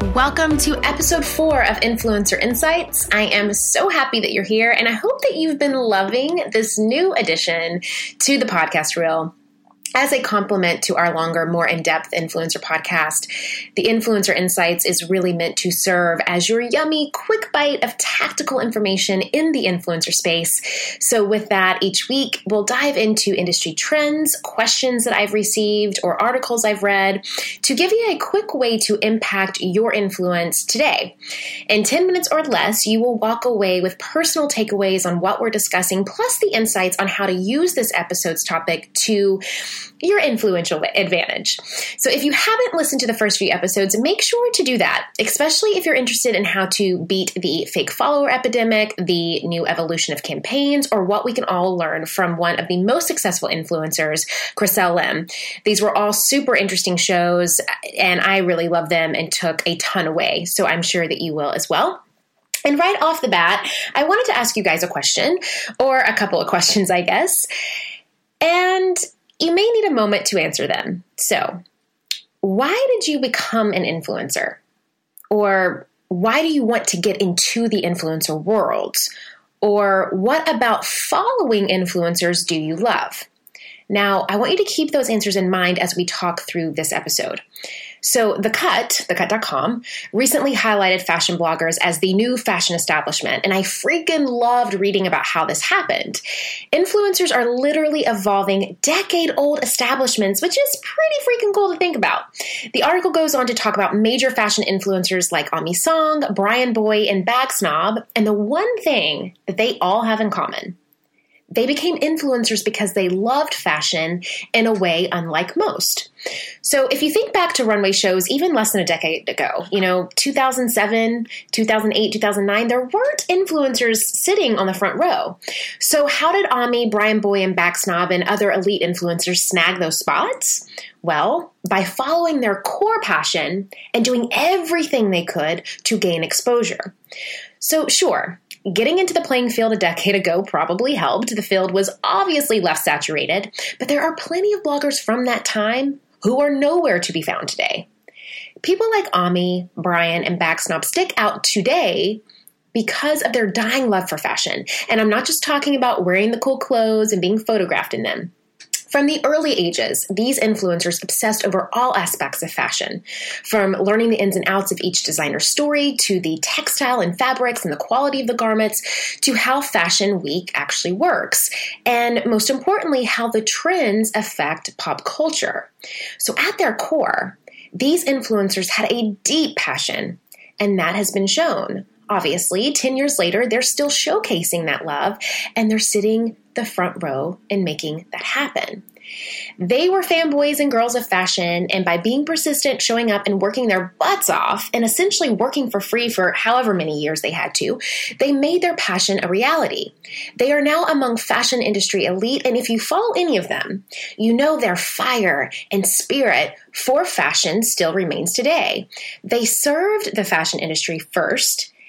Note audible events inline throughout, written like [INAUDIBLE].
Welcome to episode four of Influencer Insights. I am so happy that you're here, and I hope that you've been loving this new addition to the podcast reel as a complement to our longer, more in depth influencer podcast, the Influencer Insights is really meant to serve as your yummy, quick bite of tactical information in the influencer space. So, with that, each week we'll dive into industry trends, questions that I've received, or articles I've read to give you a quick way to impact your influence today. In 10 minutes or less, you will walk away with personal takeaways on what we're discussing, plus the insights on how to use this episode's topic to your influential advantage. So if you haven't listened to the first few episodes, make sure to do that, especially if you're interested in how to beat the fake follower epidemic, the new evolution of campaigns, or what we can all learn from one of the most successful influencers, Chriselle Lim. These were all super interesting shows, and I really love them and took a ton away. So I'm sure that you will as well. And right off the bat, I wanted to ask you guys a question, or a couple of [LAUGHS] questions, I guess. And you may need a moment to answer them. So, why did you become an influencer? Or why do you want to get into the influencer world? Or what about following influencers do you love? Now, I want you to keep those answers in mind as we talk through this episode. So, The Cut, thecut.com, recently highlighted fashion bloggers as the new fashion establishment, and I freaking loved reading about how this happened. Influencers are literally evolving decade old establishments, which is pretty freaking cool to think about. The article goes on to talk about major fashion influencers like Aimee Song, Bryan Boy, and Bag Snob, and the one thing that they all have in common they became influencers because they loved fashion in a way unlike most. So if you think back to runway shows even less than a decade ago, you know, 2007, 2008, 2009, there weren't influencers sitting on the front row. So how did Aimee, Bryan Boy, and Bag Snob and other elite influencers snag those spots? Well, by following their core passion and doing everything they could to gain exposure. So sure, Getting into the playing field a decade ago probably helped. The field was obviously less saturated, but there are plenty of bloggers from that time who are nowhere to be found today. People like Aimee, Bryan, and Bag Snob stick out today because of their dying love for fashion. And I'm not just talking about wearing the cool clothes and being photographed in them. From the early ages, these influencers obsessed over all aspects of fashion, from learning the ins and outs of each designer's story to the textile and fabrics and the quality of the garments to how Fashion Week actually works, and most importantly, how the trends affect pop culture. So, at their core, these influencers had a deep passion, and that has been shown obviously 10 years later they're still showcasing that love and they're sitting the front row and making that happen. They were fanboys and girls of fashion, and by being persistent, showing up, and working their butts off, and essentially working for free for however many years they had to, they made their passion a reality. They are now among fashion industry elite, and if you follow any of them, you know their fire and spirit for fashion still remains today. They served the fashion industry first,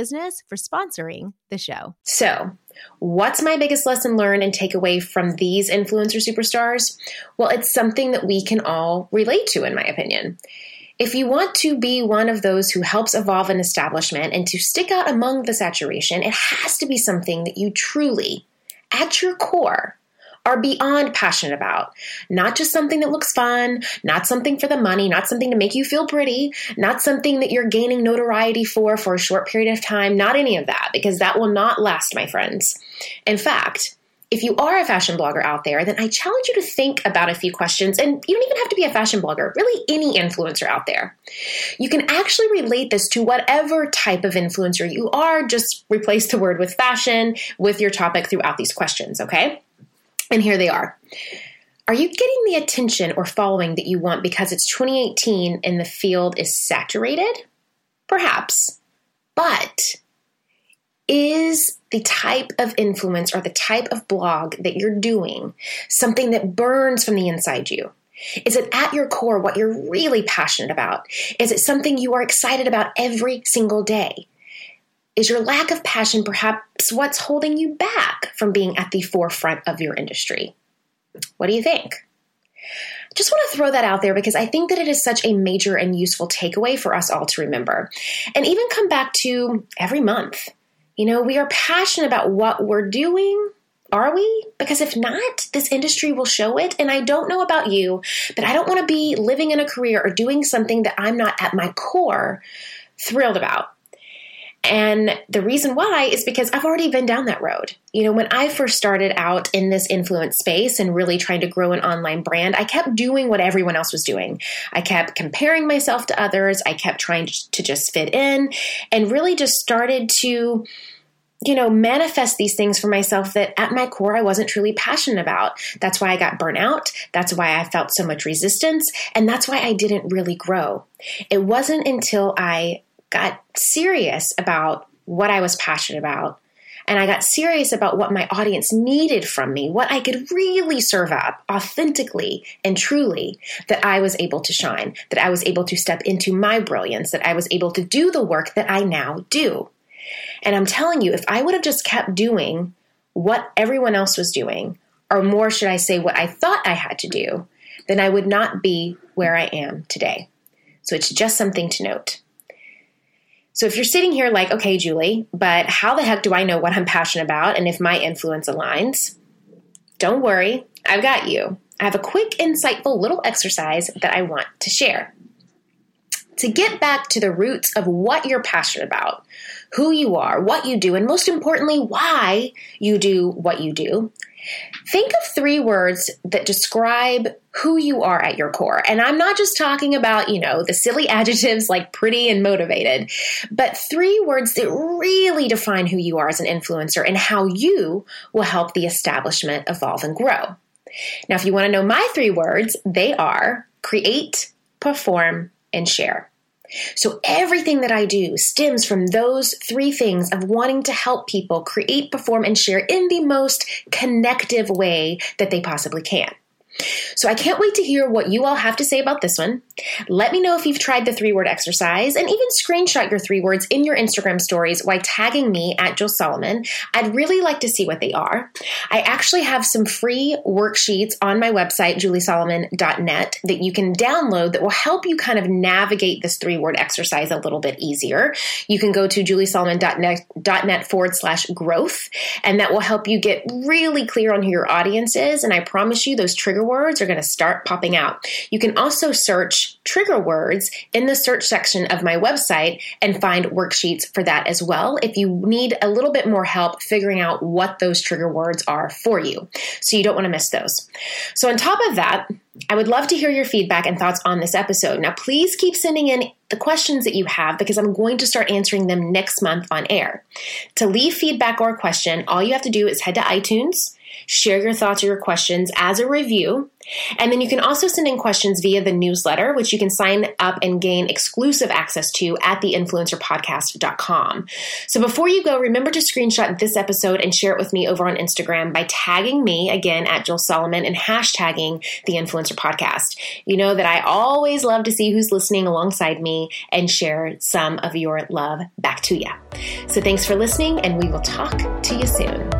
Business for sponsoring the show. So, what's my biggest lesson learned and takeaway from these influencer superstars? Well, it's something that we can all relate to, in my opinion. If you want to be one of those who helps evolve an establishment and to stick out among the saturation, it has to be something that you truly, at your core, are beyond passionate about. Not just something that looks fun, not something for the money, not something to make you feel pretty, not something that you're gaining notoriety for for a short period of time, not any of that, because that will not last, my friends. In fact, if you are a fashion blogger out there, then I challenge you to think about a few questions. And you don't even have to be a fashion blogger, really, any influencer out there. You can actually relate this to whatever type of influencer you are. Just replace the word with fashion with your topic throughout these questions, okay? And here they are. Are you getting the attention or following that you want because it's 2018 and the field is saturated? Perhaps. But is the type of influence or the type of blog that you're doing something that burns from the inside you? Is it at your core what you're really passionate about? Is it something you are excited about every single day? Is your lack of passion perhaps what's holding you back from being at the forefront of your industry? What do you think? Just want to throw that out there because I think that it is such a major and useful takeaway for us all to remember. And even come back to every month. You know, we are passionate about what we're doing. Are we? Because if not, this industry will show it. And I don't know about you, but I don't want to be living in a career or doing something that I'm not at my core thrilled about. And the reason why is because I've already been down that road. You know, when I first started out in this influence space and really trying to grow an online brand, I kept doing what everyone else was doing. I kept comparing myself to others. I kept trying to just fit in and really just started to, you know, manifest these things for myself that at my core I wasn't truly passionate about. That's why I got burnt out. That's why I felt so much resistance. And that's why I didn't really grow. It wasn't until I got serious about what I was passionate about. And I got serious about what my audience needed from me, what I could really serve up authentically and truly, that I was able to shine, that I was able to step into my brilliance, that I was able to do the work that I now do. And I'm telling you, if I would have just kept doing what everyone else was doing, or more should I say, what I thought I had to do, then I would not be where I am today. So it's just something to note. So if you're sitting here like, okay, Julie, but how the heck do I know what I'm passionate about and if my influence aligns? Don't worry, I've got you. I have a quick, insightful little exercise that I want to share. To get back to the roots of what you're passionate about, who you are, what you do, and most importantly, why you do what you do, Think of three words that describe who you are at your core. And I'm not just talking about, you know, the silly [LAUGHS] adjectives like pretty and motivated, but three words that really define who you are as an influencer and how you will help the establishment evolve and grow. Now, if you want to know my three words, they are create, perform, and share. So everything that I do stems from those three things of wanting to help people create, perform, and share in the most connective way that they possibly can. So I can't wait to hear what you all have to say about this one. Let me know if you've tried the three word exercise and even screenshot your three words in your Instagram stories while tagging me at Jill Solomon. I'd really like to see what they are. I actually have some free worksheets on my website, juliesolomon.net, that you can download that will help you kind of navigate this three word exercise a little bit easier. You can go to juliesolomon.net forward slash growth, and that will help you get really clear on who your audience is. And I promise you, those trigger words are going to start popping out. You can also search trigger words in the search section of my website and find worksheets for that as well if you need a little bit more help figuring out what those trigger words are for you. So you don't want to miss those. So, on top of that, I would love to hear your feedback and thoughts on this episode. Now, please keep sending in the questions that you have because I'm going to start answering them next month on air. To leave feedback or a question, all you have to do is head to iTunes share your thoughts or your questions as a review. And then you can also send in questions via the newsletter, which you can sign up and gain exclusive access to at theinfluencerpodcast.com. So before you go, remember to screenshot this episode and share it with me over on Instagram by tagging me again at Jill Solomon and hashtagging the Influencer Podcast. You know that I always love to see who's listening alongside me and share some of your love back to you. So thanks for listening, and we will talk to you soon.